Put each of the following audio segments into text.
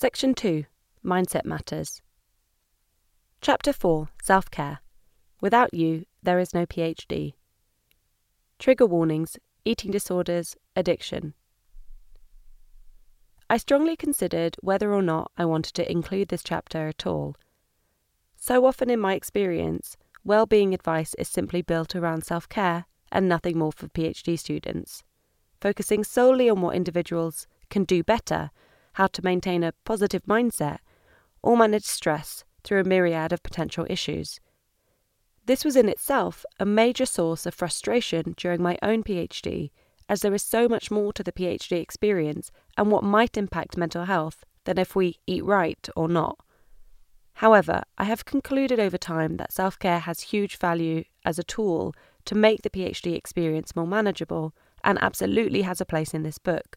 Section 2 Mindset Matters. Chapter 4 Self Care. Without you, there is no PhD. Trigger warnings, eating disorders, addiction. I strongly considered whether or not I wanted to include this chapter at all. So often in my experience, well-being advice is simply built around self-care and nothing more for PhD students, focusing solely on what individuals can do better, how to maintain a positive mindset, or manage stress through a myriad of potential issues. This was in itself a major source of frustration during my own PhD, as there is so much more to the PhD experience and what might impact mental health than if we eat right or not. However, I have concluded over time that self care has huge value as a tool to make the PhD experience more manageable and absolutely has a place in this book.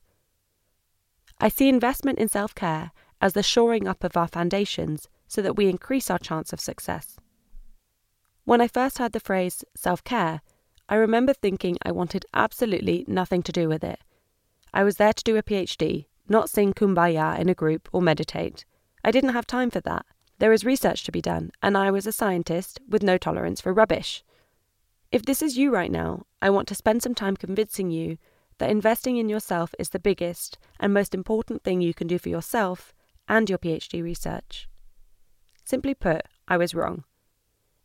I see investment in self care as the shoring up of our foundations so that we increase our chance of success. When I first heard the phrase self care, I remember thinking I wanted absolutely nothing to do with it. I was there to do a PhD, not sing kumbaya in a group or meditate. I didn't have time for that. There is research to be done, and I was a scientist with no tolerance for rubbish. If this is you right now, I want to spend some time convincing you that investing in yourself is the biggest and most important thing you can do for yourself and your PhD research. Simply put, I was wrong.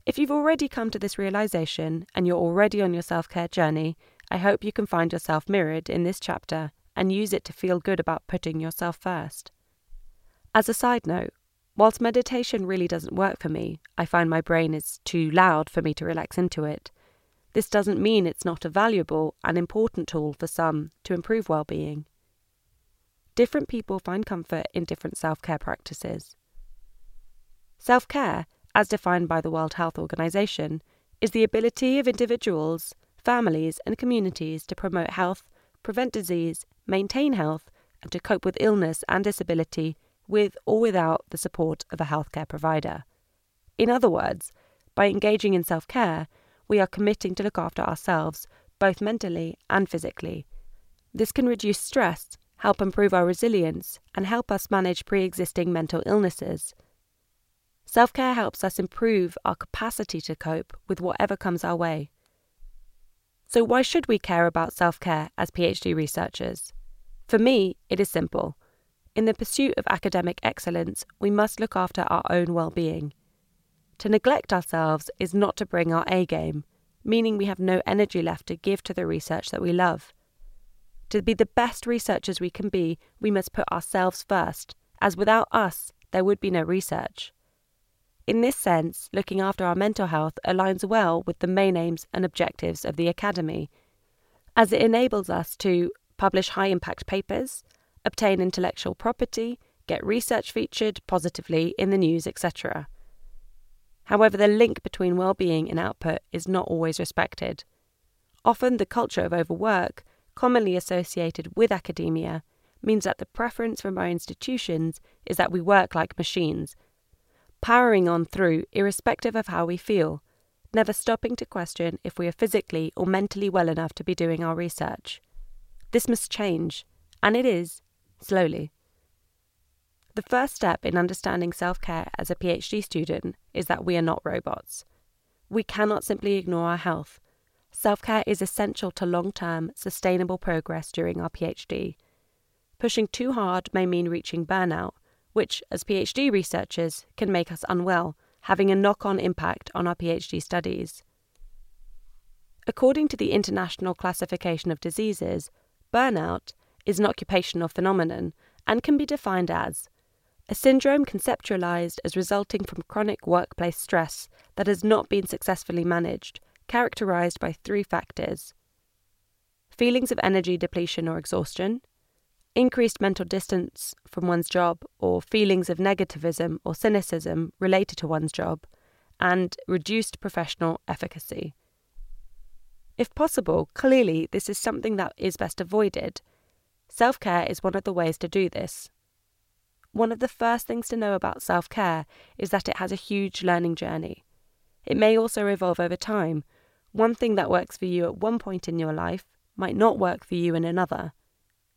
If you've already come to this realization and you're already on your self care journey, I hope you can find yourself mirrored in this chapter and use it to feel good about putting yourself first. As a side note, Whilst meditation really doesn't work for me, I find my brain is too loud for me to relax into it. This doesn't mean it's not a valuable and important tool for some to improve well-being. Different people find comfort in different self-care practices. Self-care, as defined by the World Health Organization, is the ability of individuals, families, and communities to promote health, prevent disease, maintain health, and to cope with illness and disability with or without the support of a healthcare provider. In other words, by engaging in self care, we are committing to look after ourselves, both mentally and physically. This can reduce stress, help improve our resilience, and help us manage pre existing mental illnesses. Self care helps us improve our capacity to cope with whatever comes our way. So, why should we care about self care as PhD researchers? For me, it is simple. In the pursuit of academic excellence, we must look after our own well being. To neglect ourselves is not to bring our A game, meaning we have no energy left to give to the research that we love. To be the best researchers we can be, we must put ourselves first, as without us, there would be no research. In this sense, looking after our mental health aligns well with the main aims and objectives of the Academy, as it enables us to publish high impact papers, obtain intellectual property, get research featured positively in the news, etc. However, the link between well-being and output is not always respected. Often the culture of overwork, commonly associated with academia, means that the preference from our institutions is that we work like machines, powering on through irrespective of how we feel, never stopping to question if we are physically or mentally well enough to be doing our research. This must change, and it is, slowly. The first step in understanding self care as a PhD student is that we are not robots. We cannot simply ignore our health. Self care is essential to long term, sustainable progress during our PhD. Pushing too hard may mean reaching burnout, which, as PhD researchers, can make us unwell, having a knock on impact on our PhD studies. According to the International Classification of Diseases, burnout is an occupational phenomenon and can be defined as a syndrome conceptualized as resulting from chronic workplace stress that has not been successfully managed, characterized by three factors feelings of energy depletion or exhaustion, increased mental distance from one's job, or feelings of negativism or cynicism related to one's job, and reduced professional efficacy. If possible, clearly this is something that is best avoided Self care is one of the ways to do this. One of the first things to know about self care is that it has a huge learning journey. It may also evolve over time. One thing that works for you at one point in your life might not work for you in another.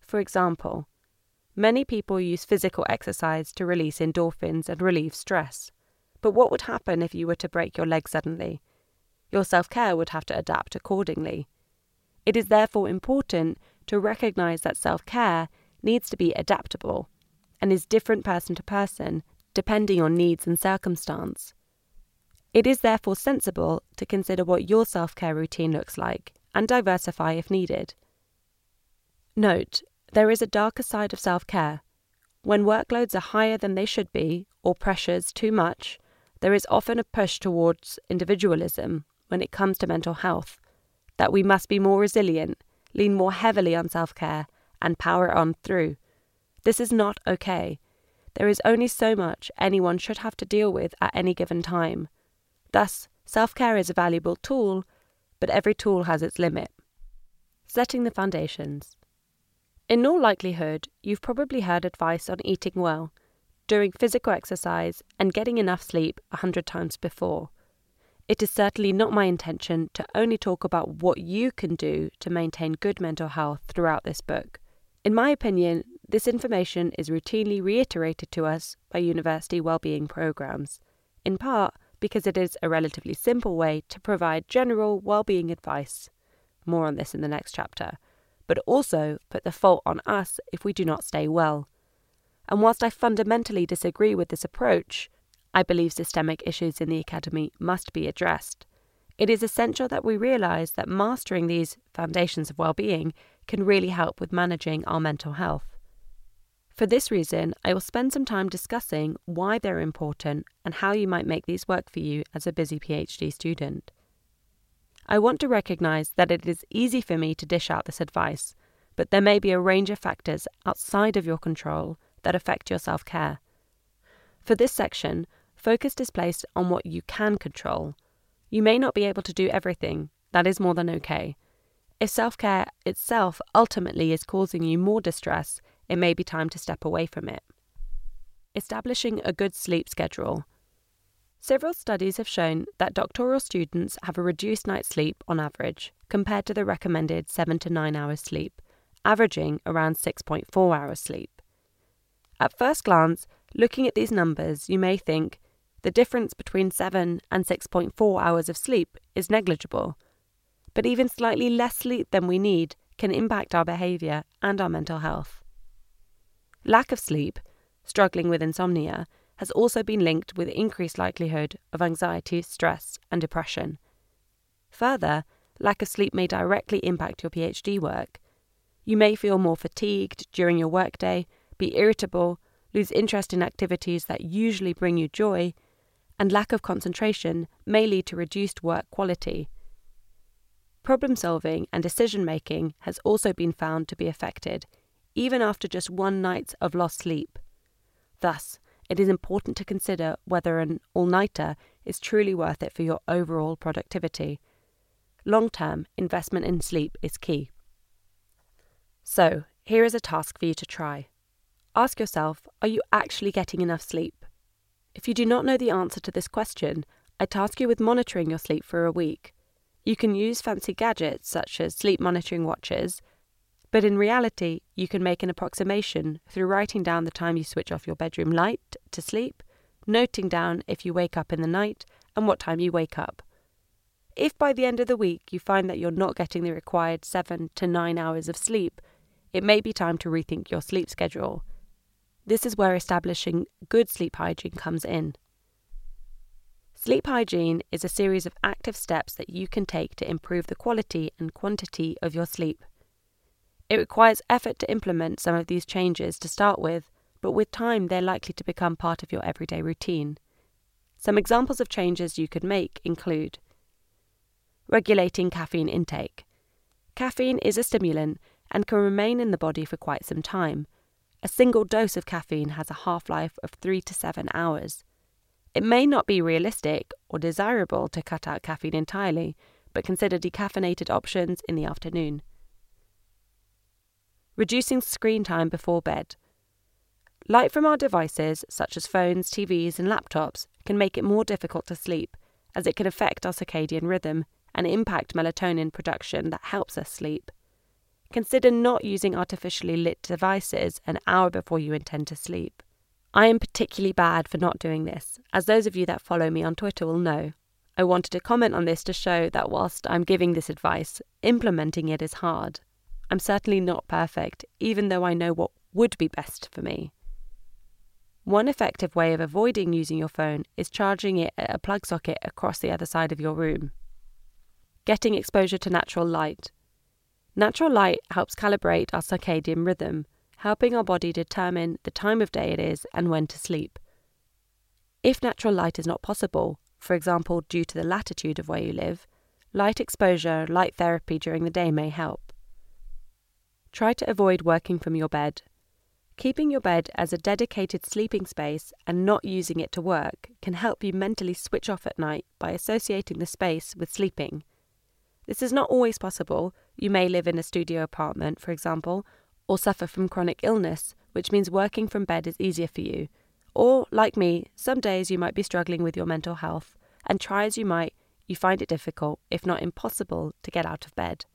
For example, Many people use physical exercise to release endorphins and relieve stress. But what would happen if you were to break your leg suddenly? Your self care would have to adapt accordingly. It is therefore important to recognize that self care needs to be adaptable and is different person to person depending on needs and circumstance. It is therefore sensible to consider what your self care routine looks like and diversify if needed. Note, there is a darker side of self care. When workloads are higher than they should be, or pressures too much, there is often a push towards individualism when it comes to mental health, that we must be more resilient, lean more heavily on self care, and power on through. This is not okay. There is only so much anyone should have to deal with at any given time. Thus, self care is a valuable tool, but every tool has its limit. Setting the foundations. In all likelihood, you've probably heard advice on eating well, doing physical exercise, and getting enough sleep a hundred times before. It is certainly not my intention to only talk about what you can do to maintain good mental health throughout this book. In my opinion, this information is routinely reiterated to us by university wellbeing programs, in part because it is a relatively simple way to provide general well-being advice. More on this in the next chapter but also put the fault on us if we do not stay well. And whilst I fundamentally disagree with this approach, I believe systemic issues in the academy must be addressed. It is essential that we realise that mastering these foundations of well-being can really help with managing our mental health. For this reason, I will spend some time discussing why they're important and how you might make these work for you as a busy PhD student. I want to recognise that it is easy for me to dish out this advice, but there may be a range of factors outside of your control that affect your self care. For this section, focus is placed on what you can control. You may not be able to do everything, that is more than okay. If self care itself ultimately is causing you more distress, it may be time to step away from it. Establishing a good sleep schedule. Several studies have shown that doctoral students have a reduced night's sleep on average compared to the recommended 7 to 9 hours sleep, averaging around 6.4 hours sleep. At first glance, looking at these numbers, you may think the difference between 7 and 6.4 hours of sleep is negligible. But even slightly less sleep than we need can impact our behaviour and our mental health. Lack of sleep, struggling with insomnia, has also been linked with increased likelihood of anxiety, stress, and depression. Further, lack of sleep may directly impact your PhD work. You may feel more fatigued during your workday, be irritable, lose interest in activities that usually bring you joy, and lack of concentration may lead to reduced work quality. Problem solving and decision making has also been found to be affected, even after just one night of lost sleep. Thus, it is important to consider whether an all nighter is truly worth it for your overall productivity. Long term investment in sleep is key. So, here is a task for you to try. Ask yourself Are you actually getting enough sleep? If you do not know the answer to this question, I task you with monitoring your sleep for a week. You can use fancy gadgets such as sleep monitoring watches but in reality, you can make an approximation through writing down the time you switch off your bedroom light to sleep, noting down if you wake up in the night and what time you wake up. If by the end of the week you find that you're not getting the required 7 to 9 hours of sleep, it may be time to rethink your sleep schedule. This is where establishing good sleep hygiene comes in. Sleep hygiene is a series of active steps that you can take to improve the quality and quantity of your sleep. It requires effort to implement some of these changes to start with, but with time they're likely to become part of your everyday routine. Some examples of changes you could make include regulating caffeine intake. Caffeine is a stimulant and can remain in the body for quite some time. A single dose of caffeine has a half life of 3 to 7 hours. It may not be realistic or desirable to cut out caffeine entirely, but consider decaffeinated options in the afternoon reducing screen time before bed. Light from our devices, such as phones, TVs, and laptops, can make it more difficult to sleep, as it can affect our circadian rhythm and impact melatonin production that helps us sleep. consider not using artificially lit devices an hour before you intend to sleep. I am particularly bad for not doing this, as those of you that follow me on Twitter will know. I wanted to comment on this to show that whilst I'm giving this advice, implementing it is hard. I'm certainly not perfect, even though I know what would be best for me. One effective way of avoiding using your phone is charging it at a plug socket across the other side of your room. Getting exposure to natural light. Natural light helps calibrate our circadian rhythm, helping our body determine the time of day it is and when to sleep. If natural light is not possible, for example, due to the latitude of where you live, light exposure, light therapy during the day may help. Try to avoid working from your bed. Keeping your bed as a dedicated sleeping space and not using it to work can help you mentally switch off at night by associating the space with sleeping. This is not always possible. You may live in a studio apartment, for example, or suffer from chronic illness, which means working from bed is easier for you, or, like me, some days you might be struggling with your mental health, and try as you might, you find it difficult, if not impossible, to get out of bed.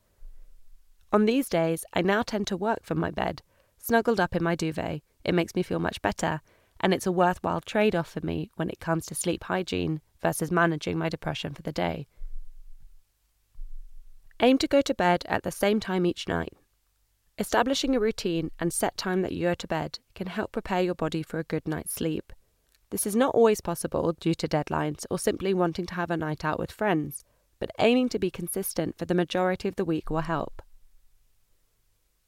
On these days, I now tend to work from my bed, snuggled up in my duvet. It makes me feel much better, and it's a worthwhile trade off for me when it comes to sleep hygiene versus managing my depression for the day. Aim to go to bed at the same time each night. Establishing a routine and set time that you go to bed can help prepare your body for a good night's sleep. This is not always possible due to deadlines or simply wanting to have a night out with friends, but aiming to be consistent for the majority of the week will help.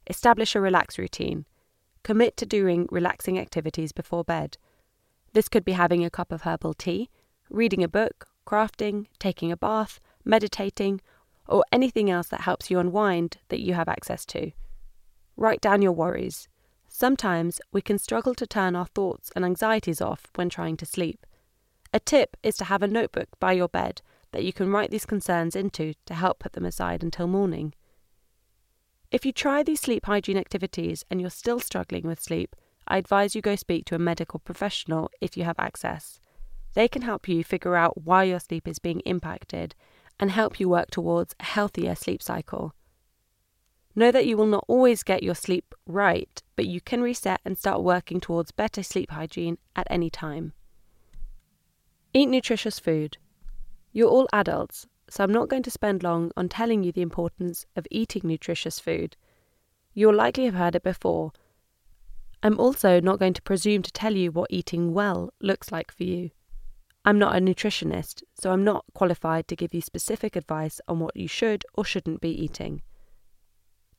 Establish a relax routine. Commit to doing relaxing activities before bed. This could be having a cup of herbal tea, reading a book, crafting, taking a bath, meditating, or anything else that helps you unwind that you have access to. Write down your worries. Sometimes we can struggle to turn our thoughts and anxieties off when trying to sleep. A tip is to have a notebook by your bed that you can write these concerns into to help put them aside until morning. If you try these sleep hygiene activities and you're still struggling with sleep, I advise you go speak to a medical professional if you have access. They can help you figure out why your sleep is being impacted and help you work towards a healthier sleep cycle. Know that you will not always get your sleep right, but you can reset and start working towards better sleep hygiene at any time. Eat nutritious food. You're all adults, so I'm not going to spend long on telling you the importance of eating nutritious food. You'll likely have heard it before. I'm also not going to presume to tell you what eating well looks like for you. I'm not a nutritionist, so I'm not qualified to give you specific advice on what you should or shouldn't be eating.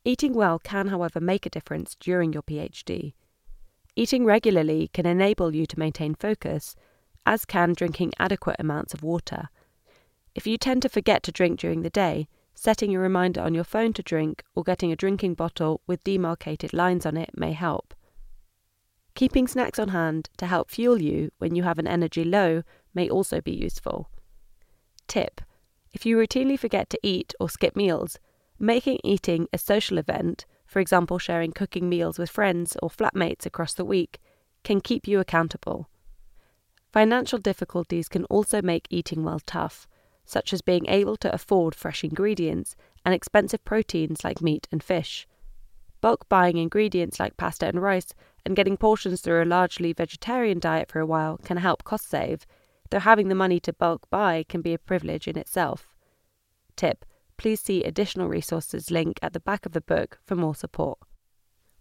Eating well can, however, make a difference during your PhD. Eating regularly can enable you to maintain focus, as can drinking adequate amounts of water. If you tend to forget to drink during the day, setting a reminder on your phone to drink or getting a drinking bottle with demarcated lines on it may help. Keeping snacks on hand to help fuel you when you have an energy low may also be useful. Tip If you routinely forget to eat or skip meals, Making eating a social event, for example, sharing cooking meals with friends or flatmates across the week, can keep you accountable. Financial difficulties can also make eating well tough, such as being able to afford fresh ingredients and expensive proteins like meat and fish. Bulk buying ingredients like pasta and rice and getting portions through a largely vegetarian diet for a while can help cost save, though having the money to bulk buy can be a privilege in itself. Tip please see additional resources link at the back of the book for more support.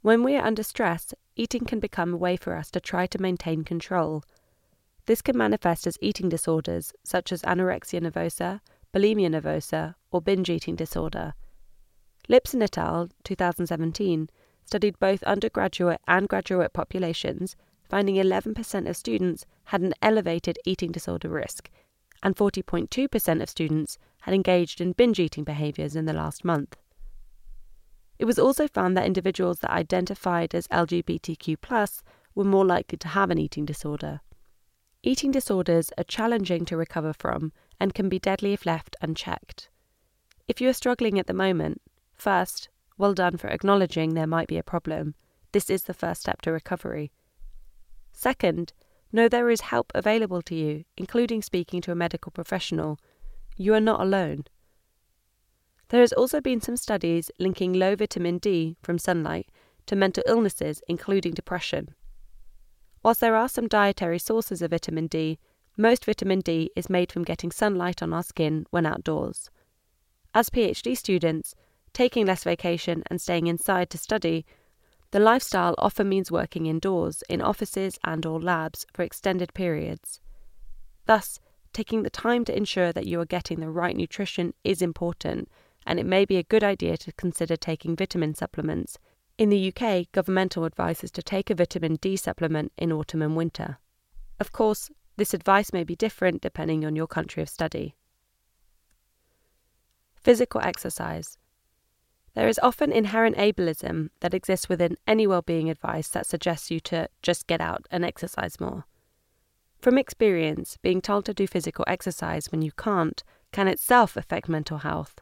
When we are under stress, eating can become a way for us to try to maintain control. This can manifest as eating disorders such as anorexia nervosa, bulimia nervosa, or binge eating disorder. Lipson et al. 2017 studied both undergraduate and graduate populations, finding 11% of students had an elevated eating disorder risk, and 40.2% of students had engaged in binge eating behaviours in the last month. It was also found that individuals that identified as LGBTQ were more likely to have an eating disorder. Eating disorders are challenging to recover from and can be deadly if left unchecked. If you are struggling at the moment, first, well done for acknowledging there might be a problem. This is the first step to recovery. Second, know there is help available to you, including speaking to a medical professional you are not alone. There has also been some studies linking low vitamin D from sunlight to mental illnesses, including depression. Whilst there are some dietary sources of vitamin D, most vitamin D is made from getting sunlight on our skin when outdoors. As PhD students, taking less vacation and staying inside to study, the lifestyle often means working indoors in offices and or labs for extended periods. Thus, taking the time to ensure that you are getting the right nutrition is important, and it may be a good idea to consider taking vitamin supplements in the UK, governmental advice is to take a vitamin D supplement in autumn and winter. Of course, this advice may be different depending on your country of study. Physical exercise. There is often inherent ableism that exists within any well-being advice that suggests you to just get out and exercise more. From experience, being told to do physical exercise when you can't can itself affect mental health.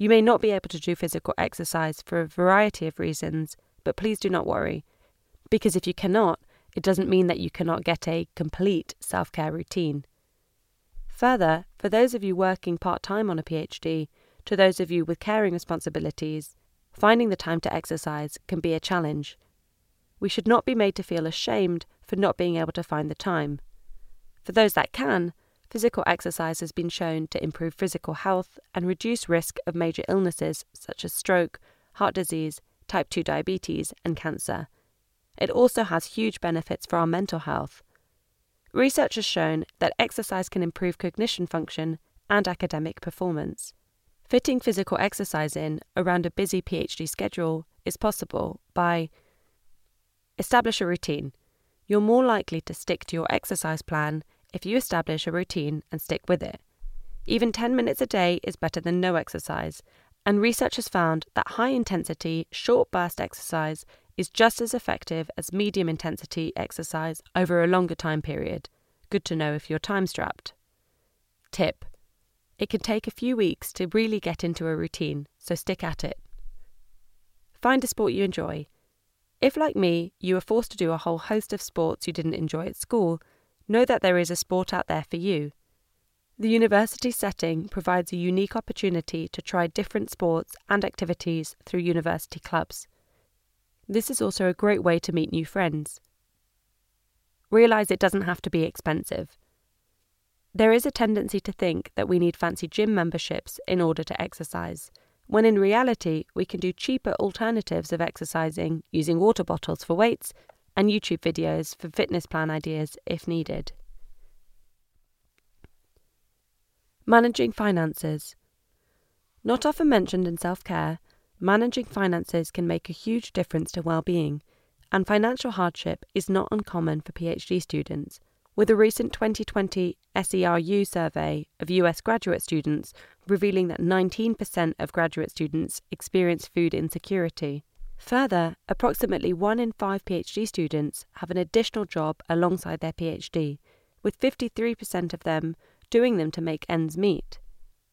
You may not be able to do physical exercise for a variety of reasons, but please do not worry, because if you cannot, it doesn't mean that you cannot get a complete self care routine. Further, for those of you working part time on a PhD, to those of you with caring responsibilities, finding the time to exercise can be a challenge. We should not be made to feel ashamed for not being able to find the time. For those that can, Physical exercise has been shown to improve physical health and reduce risk of major illnesses such as stroke, heart disease, type 2 diabetes, and cancer. It also has huge benefits for our mental health. Research has shown that exercise can improve cognition function and academic performance. Fitting physical exercise in around a busy PhD schedule is possible by establish a routine. You're more likely to stick to your exercise plan if you establish a routine and stick with it. Even 10 minutes a day is better than no exercise, and research has found that high intensity, short burst exercise is just as effective as medium intensity exercise over a longer time period. Good to know if you're time strapped. Tip It can take a few weeks to really get into a routine, so stick at it. Find a sport you enjoy. If, like me, you were forced to do a whole host of sports you didn't enjoy at school, know that there is a sport out there for you. The university setting provides a unique opportunity to try different sports and activities through university clubs. This is also a great way to meet new friends. Realise it doesn't have to be expensive. There is a tendency to think that we need fancy gym memberships in order to exercise, when in reality we can do cheaper alternatives of exercising using water bottles for weights and YouTube videos for fitness plan ideas if needed. Managing finances. Not often mentioned in self care, managing finances can make a huge difference to well being, and financial hardship is not uncommon for PhD students, with a recent 2020 SERU survey of US graduate students revealing that 19% of graduate students experience food insecurity. Further, approximately one in five PhD students have an additional job alongside their PhD, with 53% of them doing them to make ends meet.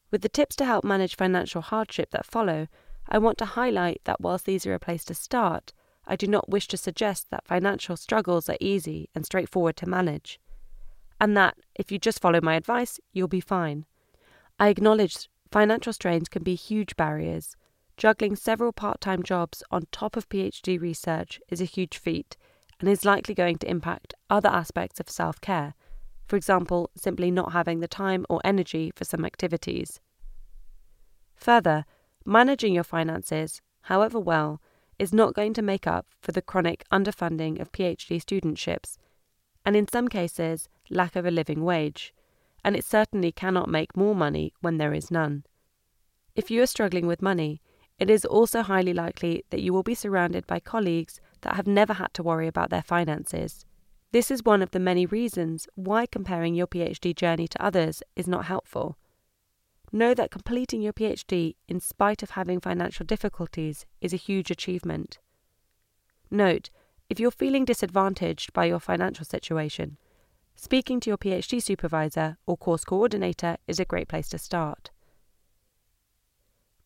With the tips to help manage financial hardship that follow, I want to highlight that whilst these are a place to start, I do not wish to suggest that financial struggles are easy and straightforward to manage, and that if you just follow my advice, you'll be fine. I acknowledge financial strains can be huge barriers, Juggling several part time jobs on top of PhD research is a huge feat and is likely going to impact other aspects of self care, for example, simply not having the time or energy for some activities. Further, managing your finances, however well, is not going to make up for the chronic underfunding of PhD studentships, and in some cases, lack of a living wage, and it certainly cannot make more money when there is none. If you are struggling with money, it is also highly likely that you will be surrounded by colleagues that have never had to worry about their finances. This is one of the many reasons why comparing your PhD journey to others is not helpful. Know that completing your PhD in spite of having financial difficulties is a huge achievement. Note, if you're feeling disadvantaged by your financial situation, speaking to your PhD supervisor or course coordinator is a great place to start.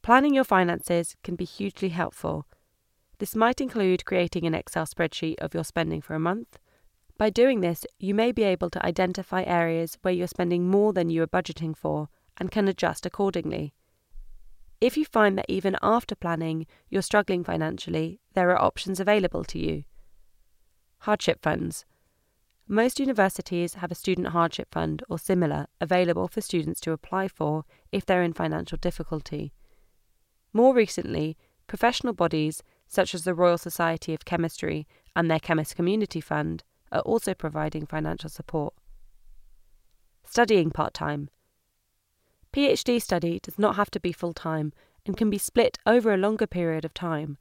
Planning your finances can be hugely helpful. This might include creating an Excel spreadsheet of your spending for a month. By doing this, you may be able to identify areas where you're spending more than you are budgeting for and can adjust accordingly. If you find that even after planning you're struggling financially, there are options available to you. Hardship funds. Most universities have a student hardship fund or similar available for students to apply for if they're in financial difficulty. More recently, professional bodies such as the Royal Society of Chemistry and their Chemist Community Fund are also providing financial support. Studying part time. PhD study does not have to be full time and can be split over a longer period of time.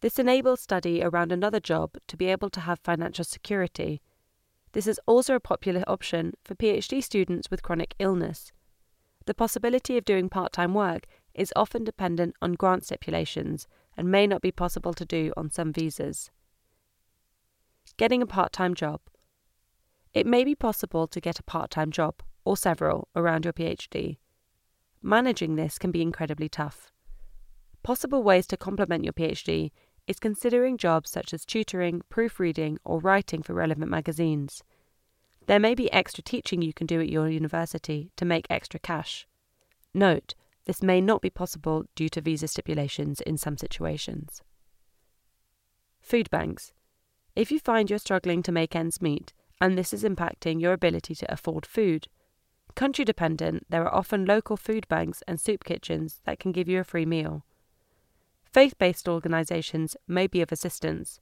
This enables study around another job to be able to have financial security. This is also a popular option for PhD students with chronic illness. The possibility of doing part time work is often dependent on grant stipulations and may not be possible to do on some visas. Getting a part time job. It may be possible to get a part time job, or several, around your PhD. Managing this can be incredibly tough. Possible ways to complement your PhD is considering jobs such as tutoring, proofreading, or writing for relevant magazines. There may be extra teaching you can do at your university to make extra cash. Note, this may not be possible due to visa stipulations in some situations. Food banks. If you find you're struggling to make ends meet, and this is impacting your ability to afford food, country dependent, there are often local food banks and soup kitchens that can give you a free meal. Faith based organisations may be of assistance.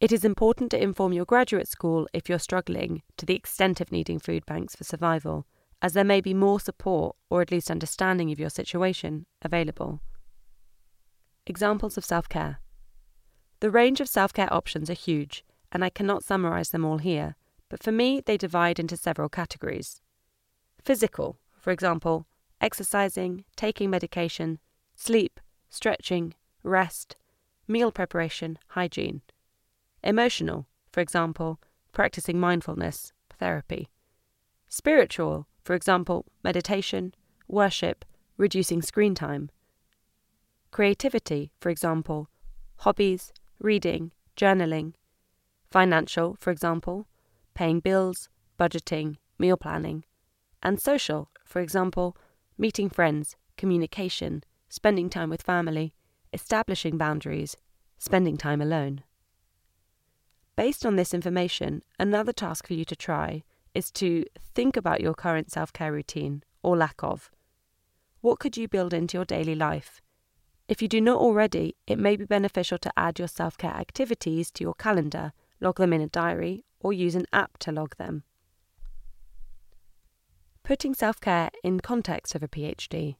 It is important to inform your graduate school if you're struggling to the extent of needing food banks for survival, as there may be more support, or at least understanding of your situation, available. Examples of self care. The range of self care options are huge, and I cannot summarise them all here, but for me they divide into several categories. Physical, for example, exercising, taking medication, sleep, stretching, rest, meal preparation, hygiene. Emotional, for example, practicing mindfulness, therapy. Spiritual, for example, meditation, worship, reducing screen time. Creativity, for example, hobbies, reading, journaling. Financial, for example, paying bills, budgeting, meal planning and social, for example, meeting friends, communication, spending time with family, establishing boundaries, spending time alone. Based on this information, another task for you to try is to think about your current self care routine or lack of. What could you build into your daily life? If you do not already, it may be beneficial to add your self care activities to your calendar, log them in a diary, or use an app to log them putting self care in context of a PhD.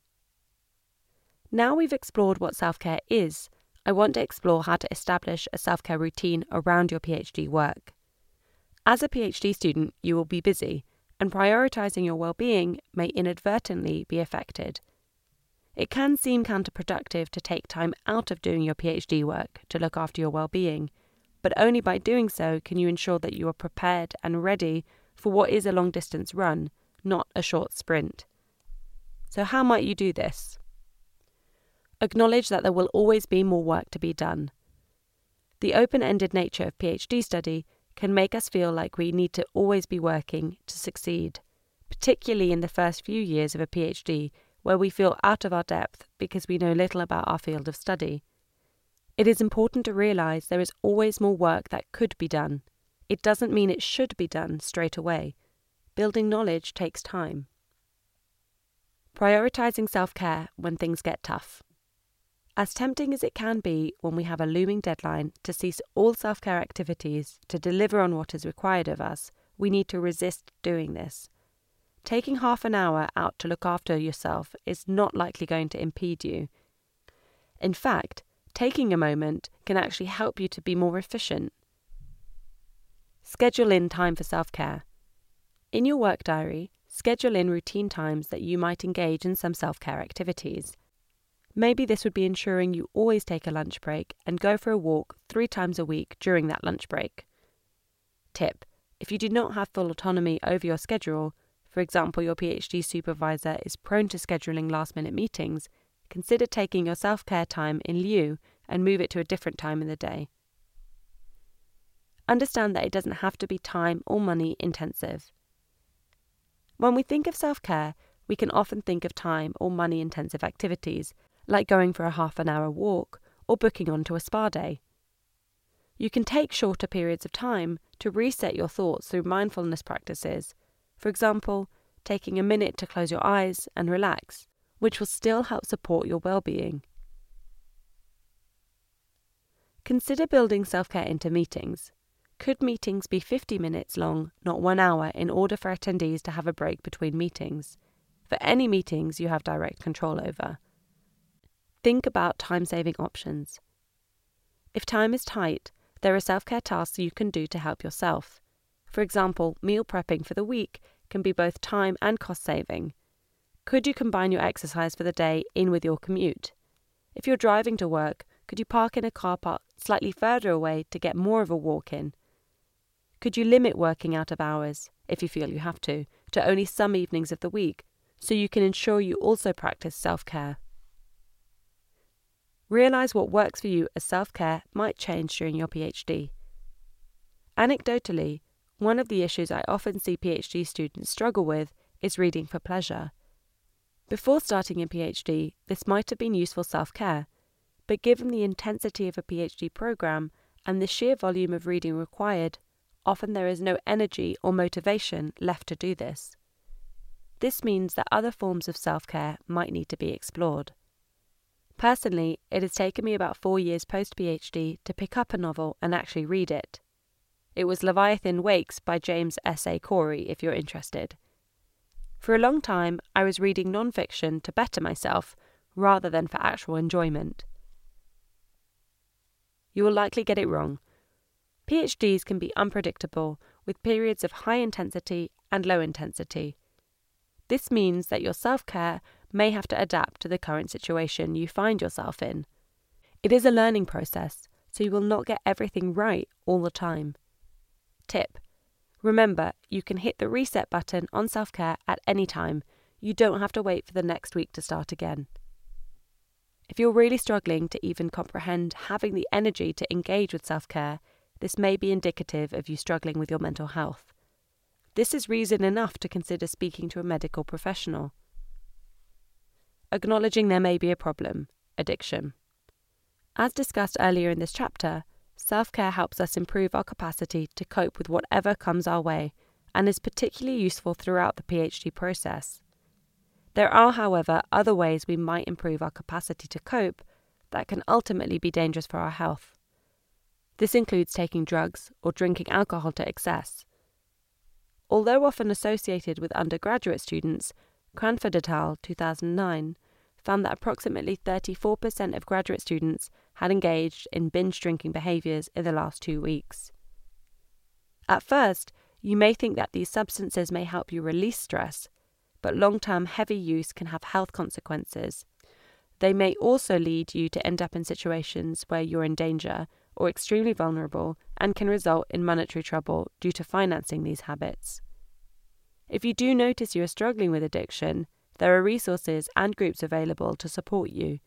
Now we've explored what self care is, I want to explore how to establish a self care routine around your PhD work. As a PhD student, you will be busy, and prioritising your well being may inadvertently be affected. It can seem counterproductive to take time out of doing your PhD work to look after your well being, but only by doing so can you ensure that you are prepared and ready for what is a long distance run not a short sprint. So, how might you do this? Acknowledge that there will always be more work to be done. The open ended nature of PhD study can make us feel like we need to always be working to succeed, particularly in the first few years of a PhD where we feel out of our depth because we know little about our field of study. It is important to realise there is always more work that could be done. It doesn't mean it should be done straight away. Building knowledge takes time. Prioritizing self care when things get tough. As tempting as it can be when we have a looming deadline to cease all self care activities to deliver on what is required of us, we need to resist doing this. Taking half an hour out to look after yourself is not likely going to impede you. In fact, taking a moment can actually help you to be more efficient. Schedule in time for self care. In your work diary, schedule in routine times that you might engage in some self care activities. Maybe this would be ensuring you always take a lunch break and go for a walk three times a week during that lunch break. Tip If you do not have full autonomy over your schedule, for example, your PhD supervisor is prone to scheduling last minute meetings, consider taking your self care time in lieu and move it to a different time in the day. Understand that it doesn't have to be time or money intensive. When we think of self care, we can often think of time or money intensive activities, like going for a half an hour walk or booking onto a spa day. You can take shorter periods of time to reset your thoughts through mindfulness practices. For example, taking a minute to close your eyes and relax, which will still help support your well being. Consider building self care into meetings. Could meetings be 50 minutes long, not one hour, in order for attendees to have a break between meetings? For any meetings you have direct control over. Think about time saving options. If time is tight, there are self care tasks you can do to help yourself. For example, meal prepping for the week can be both time and cost saving. Could you combine your exercise for the day in with your commute? If you're driving to work, could you park in a car park slightly further away to get more of a walk in? Could you limit working out of hours, if you feel you have to, to only some evenings of the week, so you can ensure you also practice self care? Realise what works for you as self care might change during your PhD. Anecdotally, one of the issues I often see PhD students struggle with is reading for pleasure. Before starting a PhD, this might have been useful self care, but given the intensity of a PhD program and the sheer volume of reading required, often there is no energy or motivation left to do this. This means that other forms of self care might need to be explored. Personally, it has taken me about four years post PhD to pick up a novel and actually read it. It was Leviathan Wakes by James S. A. Corey, if you're interested. For a long time, I was reading non fiction to better myself rather than for actual enjoyment. You will likely get it wrong. PhDs can be unpredictable, with periods of high intensity and low intensity. This means that your self care may have to adapt to the current situation you find yourself in. It is a learning process, so you will not get everything right all the time. Tip Remember, you can hit the reset button on self care at any time. You don't have to wait for the next week to start again. If you're really struggling to even comprehend having the energy to engage with self care, this may be indicative of you struggling with your mental health. This is reason enough to consider speaking to a medical professional. Acknowledging there may be a problem addiction. As discussed earlier in this chapter, Self care helps us improve our capacity to cope with whatever comes our way and is particularly useful throughout the PhD process. There are, however, other ways we might improve our capacity to cope that can ultimately be dangerous for our health. This includes taking drugs or drinking alcohol to excess. Although often associated with undergraduate students, Cranford et al. 2009 found that approximately 34% of graduate students had engaged in binge drinking behaviours in the last two weeks. At first, you may think that these substances may help you release stress, but long term heavy use can have health consequences. They may also lead you to end up in situations where you're in danger or extremely vulnerable and can result in monetary trouble due to financing these habits. If you do notice you are struggling with addiction, there are resources and groups available to support you,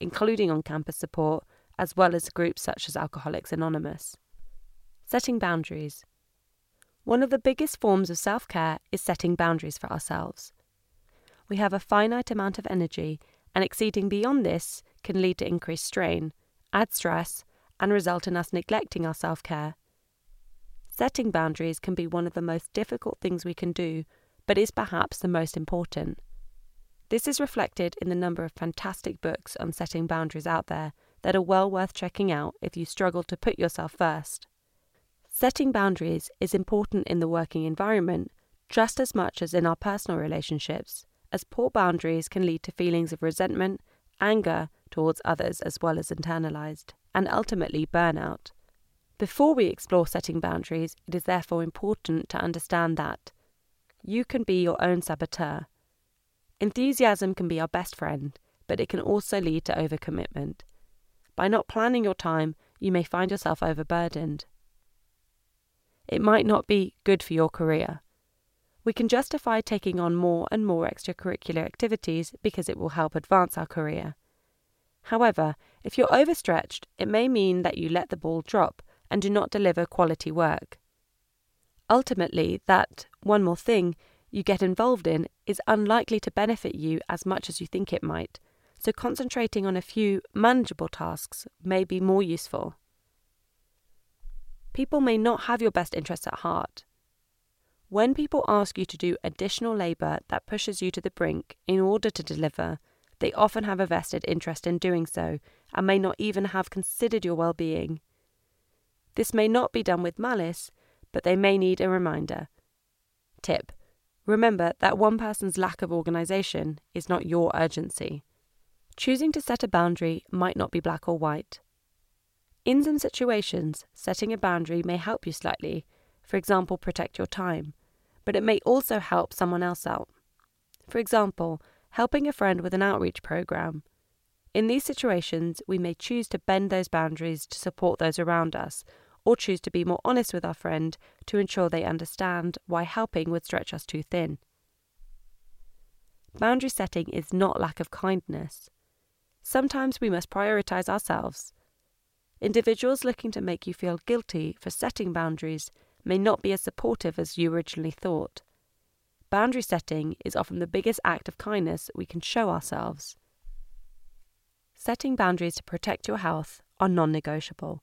including on campus support, as well as groups such as Alcoholics Anonymous. Setting boundaries. One of the biggest forms of self care is setting boundaries for ourselves. We have a finite amount of energy, and exceeding beyond this can lead to increased strain, add stress, and result in us neglecting our self care. Setting boundaries can be one of the most difficult things we can do, but is perhaps the most important. This is reflected in the number of fantastic books on setting boundaries out there that are well worth checking out if you struggle to put yourself first. Setting boundaries is important in the working environment just as much as in our personal relationships, as poor boundaries can lead to feelings of resentment, anger towards others as well as internalized, and ultimately burnout. Before we explore setting boundaries, it is therefore important to understand that you can be your own saboteur Enthusiasm can be our best friend, but it can also lead to overcommitment. By not planning your time, you may find yourself overburdened. It might not be good for your career. We can justify taking on more and more extracurricular activities because it will help advance our career. However, if you're overstretched, it may mean that you let the ball drop and do not deliver quality work. Ultimately, that one more thing you get involved in is unlikely to benefit you as much as you think it might, so concentrating on a few manageable tasks may be more useful. People may not have your best interests at heart. When people ask you to do additional labour that pushes you to the brink in order to deliver, they often have a vested interest in doing so and may not even have considered your well being. This may not be done with malice, but they may need a reminder. Tip Remember that one person's lack of organisation is not your urgency. Choosing to set a boundary might not be black or white. In some situations, setting a boundary may help you slightly, for example, protect your time, but it may also help someone else out. For example, helping a friend with an outreach program. In these situations, we may choose to bend those boundaries to support those around us, or choose to be more honest with our friend to ensure they understand why helping would stretch us too thin. Boundary setting is not lack of kindness. Sometimes we must prioritize ourselves. Individuals looking to make you feel guilty for setting boundaries may not be as supportive as you originally thought. Boundary setting is often the biggest act of kindness we can show ourselves. Setting boundaries to protect your health are non negotiable.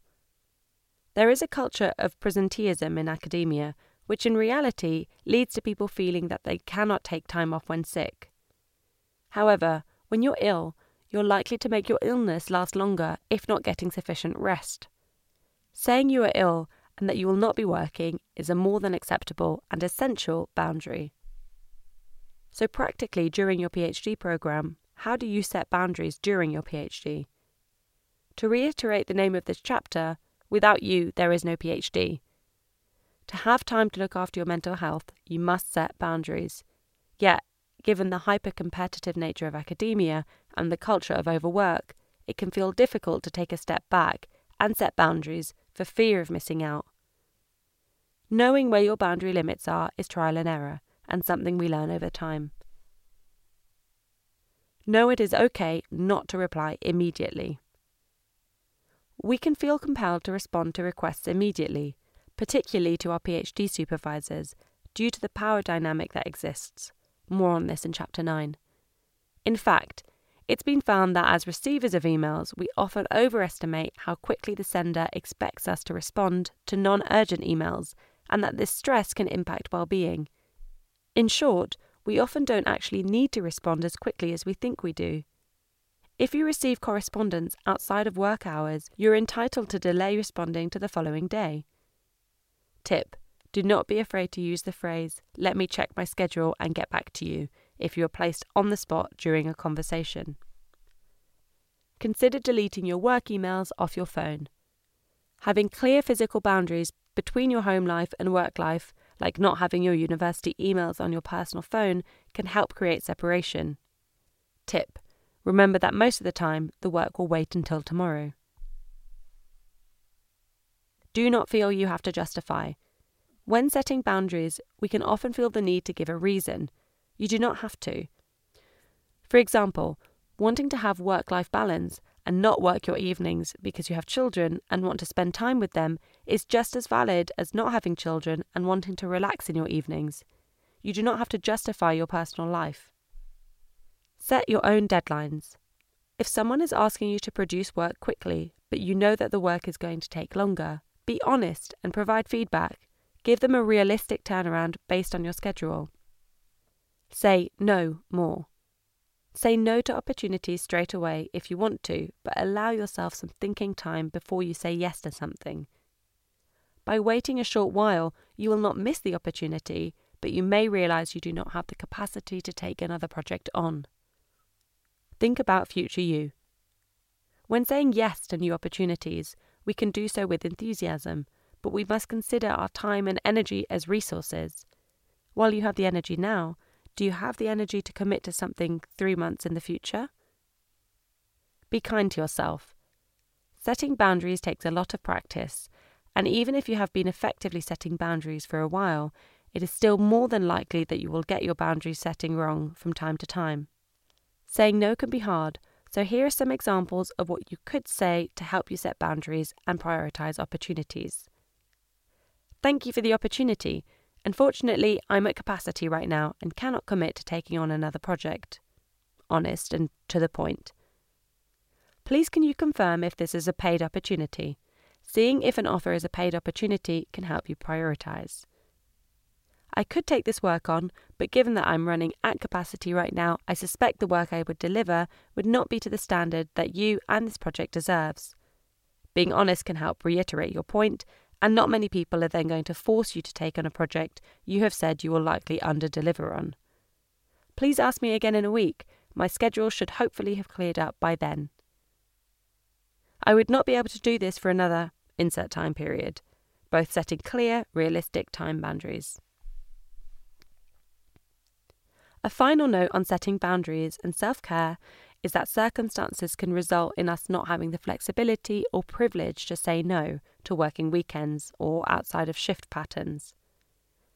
There is a culture of presenteeism in academia, which in reality leads to people feeling that they cannot take time off when sick. However, when you're ill, you're likely to make your illness last longer if not getting sufficient rest. Saying you are ill and that you will not be working is a more than acceptable and essential boundary. So, practically during your PhD program, how do you set boundaries during your PhD? To reiterate the name of this chapter, without you, there is no PhD. To have time to look after your mental health, you must set boundaries. Yet, given the hyper competitive nature of academia and the culture of overwork, it can feel difficult to take a step back and set boundaries for fear of missing out. Knowing where your boundary limits are is trial and error and something we learn over time. Know it is okay not to reply immediately. We can feel compelled to respond to requests immediately, particularly to our PhD supervisors, due to the power dynamic that exists. More on this in Chapter 9. In fact, it's been found that as receivers of emails, we often overestimate how quickly the sender expects us to respond to non urgent emails, and that this stress can impact well being. In short, we often don't actually need to respond as quickly as we think we do. If you receive correspondence outside of work hours, you're entitled to delay responding to the following day. Tip Do not be afraid to use the phrase, let me check my schedule and get back to you, if you are placed on the spot during a conversation. Consider deleting your work emails off your phone. Having clear physical boundaries between your home life and work life, like not having your university emails on your personal phone, can help create separation. Tip Remember that most of the time the work will wait until tomorrow. Do not feel you have to justify. When setting boundaries, we can often feel the need to give a reason, you do not have to. For example, wanting to have work life balance and not work your evenings because you have children and want to spend time with them is just as valid as not having children and wanting to relax in your evenings. You do not have to justify your personal life. Set your own deadlines. If someone is asking you to produce work quickly, but you know that the work is going to take longer, be honest and provide feedback. Give them a realistic turnaround based on your schedule. Say no more. Say no to opportunities straight away if you want to, but allow yourself some thinking time before you say yes to something. By waiting a short while, you will not miss the opportunity, but you may realize you do not have the capacity to take another project on. Think about future you. When saying yes to new opportunities, we can do so with enthusiasm, but we must consider our time and energy as resources. While you have the energy now, do you have the energy to commit to something three months in the future? Be kind to yourself. Setting boundaries takes a lot of practice, and even if you have been effectively setting boundaries for a while, it is still more than likely that you will get your boundary setting wrong from time to time. Saying no can be hard, so here are some examples of what you could say to help you set boundaries and prioritize opportunities. Thank you for the opportunity. Unfortunately, I'm at capacity right now and cannot commit to taking on another project. Honest and to the point. Please can you confirm if this is a paid opportunity? Seeing if an offer is a paid opportunity can help you prioritize. I could take this work on, but given that I'm running at capacity right now, I suspect the work I would deliver would not be to the standard that you and this project deserves. Being honest can help reiterate your point, and not many people are then going to force you to take on a project you have said you will likely underdeliver on. Please ask me again in a week. My schedule should hopefully have cleared up by then. I would not be able to do this for another insert time period, both setting clear, realistic time boundaries. A final note on setting boundaries and self care is that circumstances can result in us not having the flexibility or privilege to say no to working weekends or outside of shift patterns.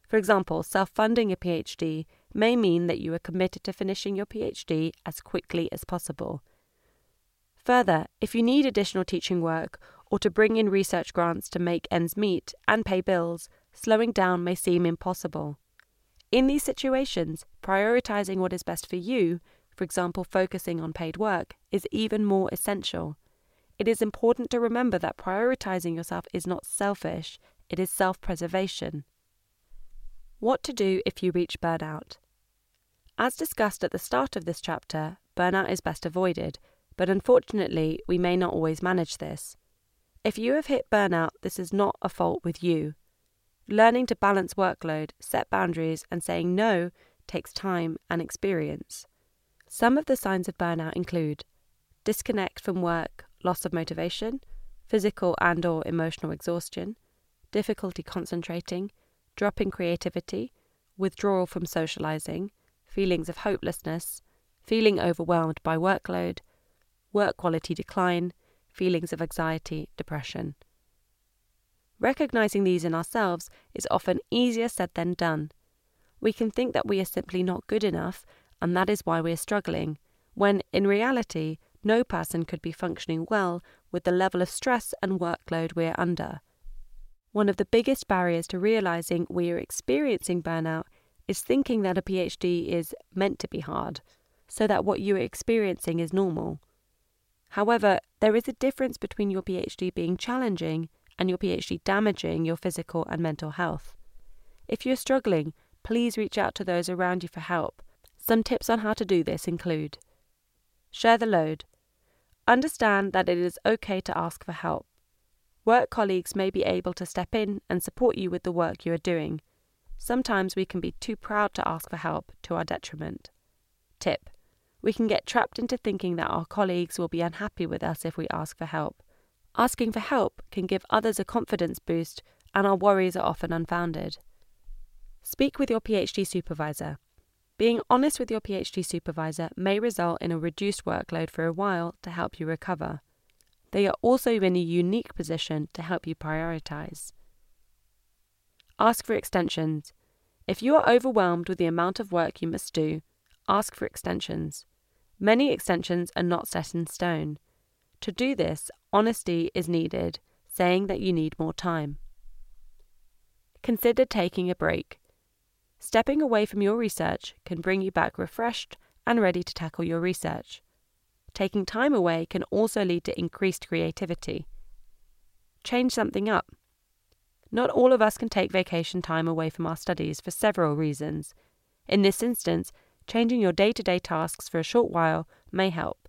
For example, self funding a PhD may mean that you are committed to finishing your PhD as quickly as possible. Further, if you need additional teaching work or to bring in research grants to make ends meet and pay bills, slowing down may seem impossible. In these situations, prioritizing what is best for you for example, focusing on paid work, is even more essential. It is important to remember that prioritizing yourself is not selfish, it is self preservation. What to do if you reach burnout? As discussed at the start of this chapter, burnout is best avoided, but unfortunately, we may not always manage this. If you have hit burnout, this is not a fault with you. Learning to balance workload, set boundaries, and saying no takes time and experience. Some of the signs of burnout include disconnect from work, loss of motivation, physical and or emotional exhaustion, difficulty concentrating, drop in creativity, withdrawal from socializing, feelings of hopelessness, feeling overwhelmed by workload, work quality decline, feelings of anxiety, depression. Recognizing these in ourselves is often easier said than done. We can think that we are simply not good enough and that is why we're struggling, when in reality, no person could be functioning well with the level of stress and workload we're under. One of the biggest barriers to realizing we are experiencing burnout is thinking that a PhD is meant to be hard, so that what you are experiencing is normal. However, there is a difference between your PhD being challenging and your PhD damaging your physical and mental health. If you're struggling, please reach out to those around you for help some tips on how to do this include share the load. Understand that it is okay to ask for help. Work colleagues may be able to step in and support you with the work you are doing. Sometimes we can be too proud to ask for help to our detriment. Tip We can get trapped into thinking that our colleagues will be unhappy with us if we ask for help. Asking for help can give others a confidence boost, and our worries are often unfounded. Speak with your PhD supervisor. Being honest with your PhD supervisor may result in a reduced workload for a while to help you recover. They are also in a unique position to help you prioritize. Ask for extensions. If you are overwhelmed with the amount of work you must do, ask for extensions. Many extensions are not set in stone. To do this, honesty is needed, saying that you need more time. Consider taking a break. Stepping away from your research can bring you back refreshed and ready to tackle your research. Taking time away can also lead to increased creativity. Change something up. Not all of us can take vacation time away from our studies for several reasons. In this instance, changing your day to day tasks for a short while may help.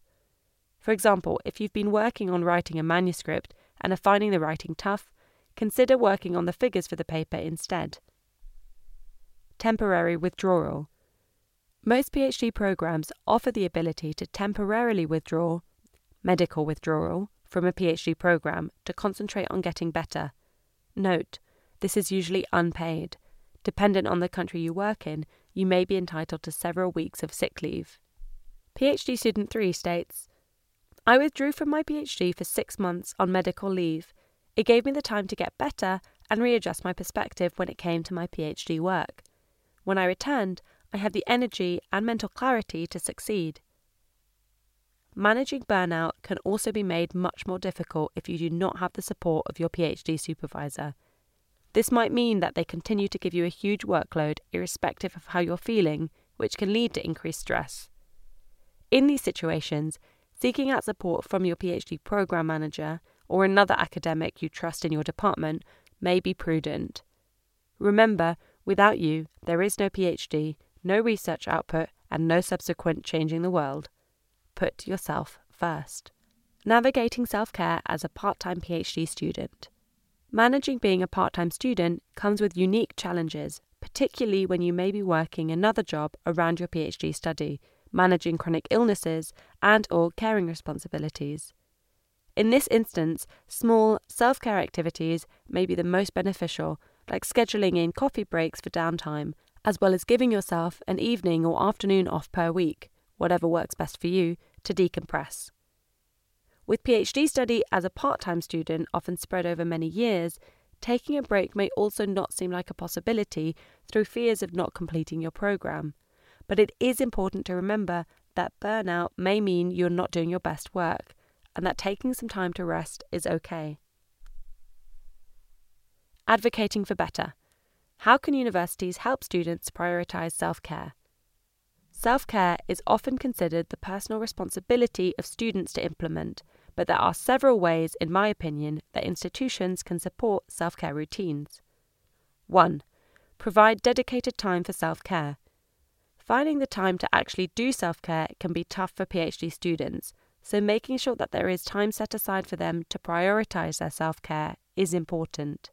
For example, if you've been working on writing a manuscript and are finding the writing tough, consider working on the figures for the paper instead temporary withdrawal. Most PhD programs offer the ability to temporarily withdraw, medical withdrawal, from a PhD program to concentrate on getting better. Note, this is usually unpaid. Dependent on the country you work in, you may be entitled to several weeks of sick leave. PhD student 3 states I withdrew from my PhD for six months on medical leave. It gave me the time to get better and readjust my perspective when it came to my PhD work. When I returned, I had the energy and mental clarity to succeed. Managing burnout can also be made much more difficult if you do not have the support of your PhD supervisor. This might mean that they continue to give you a huge workload irrespective of how you're feeling, which can lead to increased stress. In these situations, seeking out support from your PhD program manager or another academic you trust in your department may be prudent. Remember, without you, there is no PhD, no research output, and no subsequent changing the world. Put yourself first. Navigating self care as a part time PhD student. Managing being a part time student comes with unique challenges, particularly when you may be working another job around your PhD study, managing chronic illnesses and or caring responsibilities. In this instance, small self care activities may be the most beneficial, like scheduling in coffee breaks for downtime, as well as giving yourself an evening or afternoon off per week, whatever works best for you, to decompress. With PhD study as a part time student often spread over many years, taking a break may also not seem like a possibility through fears of not completing your program. But it is important to remember that burnout may mean you're not doing your best work, and that taking some time to rest is okay. Advocating for better. How can universities help students prioritise self care? Self care is often considered the personal responsibility of students to implement, but there are several ways, in my opinion, that institutions can support self care routines. 1. Provide dedicated time for self care. Finding the time to actually do self care can be tough for PhD students, so making sure that there is time set aside for them to prioritise their self care is important.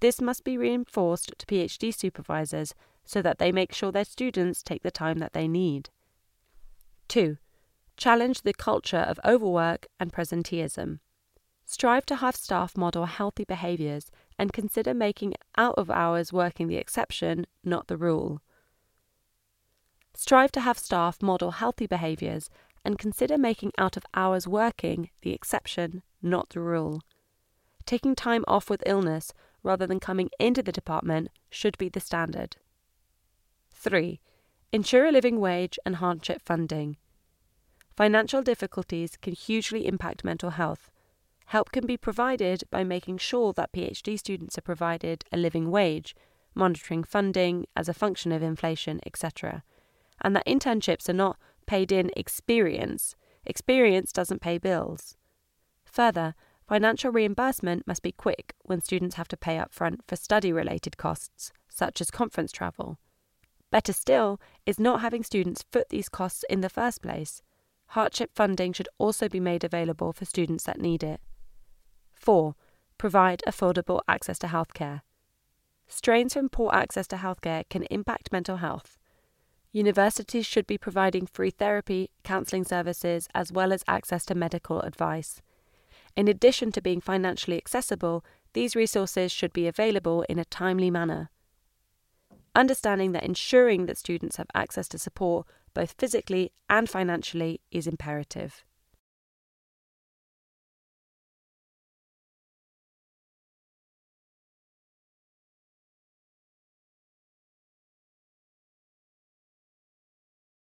This must be reinforced to PhD supervisors so that they make sure their students take the time that they need. 2. Challenge the culture of overwork and presenteeism. Strive to have staff model healthy behaviours and consider making out of hours working the exception, not the rule. Strive to have staff model healthy behaviours and consider making out of hours working the exception, not the rule. Taking time off with illness rather than coming into the department should be the standard. 3. Ensure a living wage and hardship funding. Financial difficulties can hugely impact mental health. Help can be provided by making sure that PhD students are provided a living wage, monitoring funding as a function of inflation, etc., and that internships are not paid in experience. Experience doesn't pay bills. Further, financial reimbursement must be quick when students have to pay up front for study related costs, such as conference travel. Better still is not having students foot these costs in the first place. Hardship funding should also be made available for students that need it. 4. Provide affordable access to healthcare. Strains from poor access to healthcare can impact mental health. Universities should be providing free therapy, counselling services, as well as access to medical advice. In addition to being financially accessible, these resources should be available in a timely manner. Understanding that ensuring that students have access to support, both physically and financially, is imperative.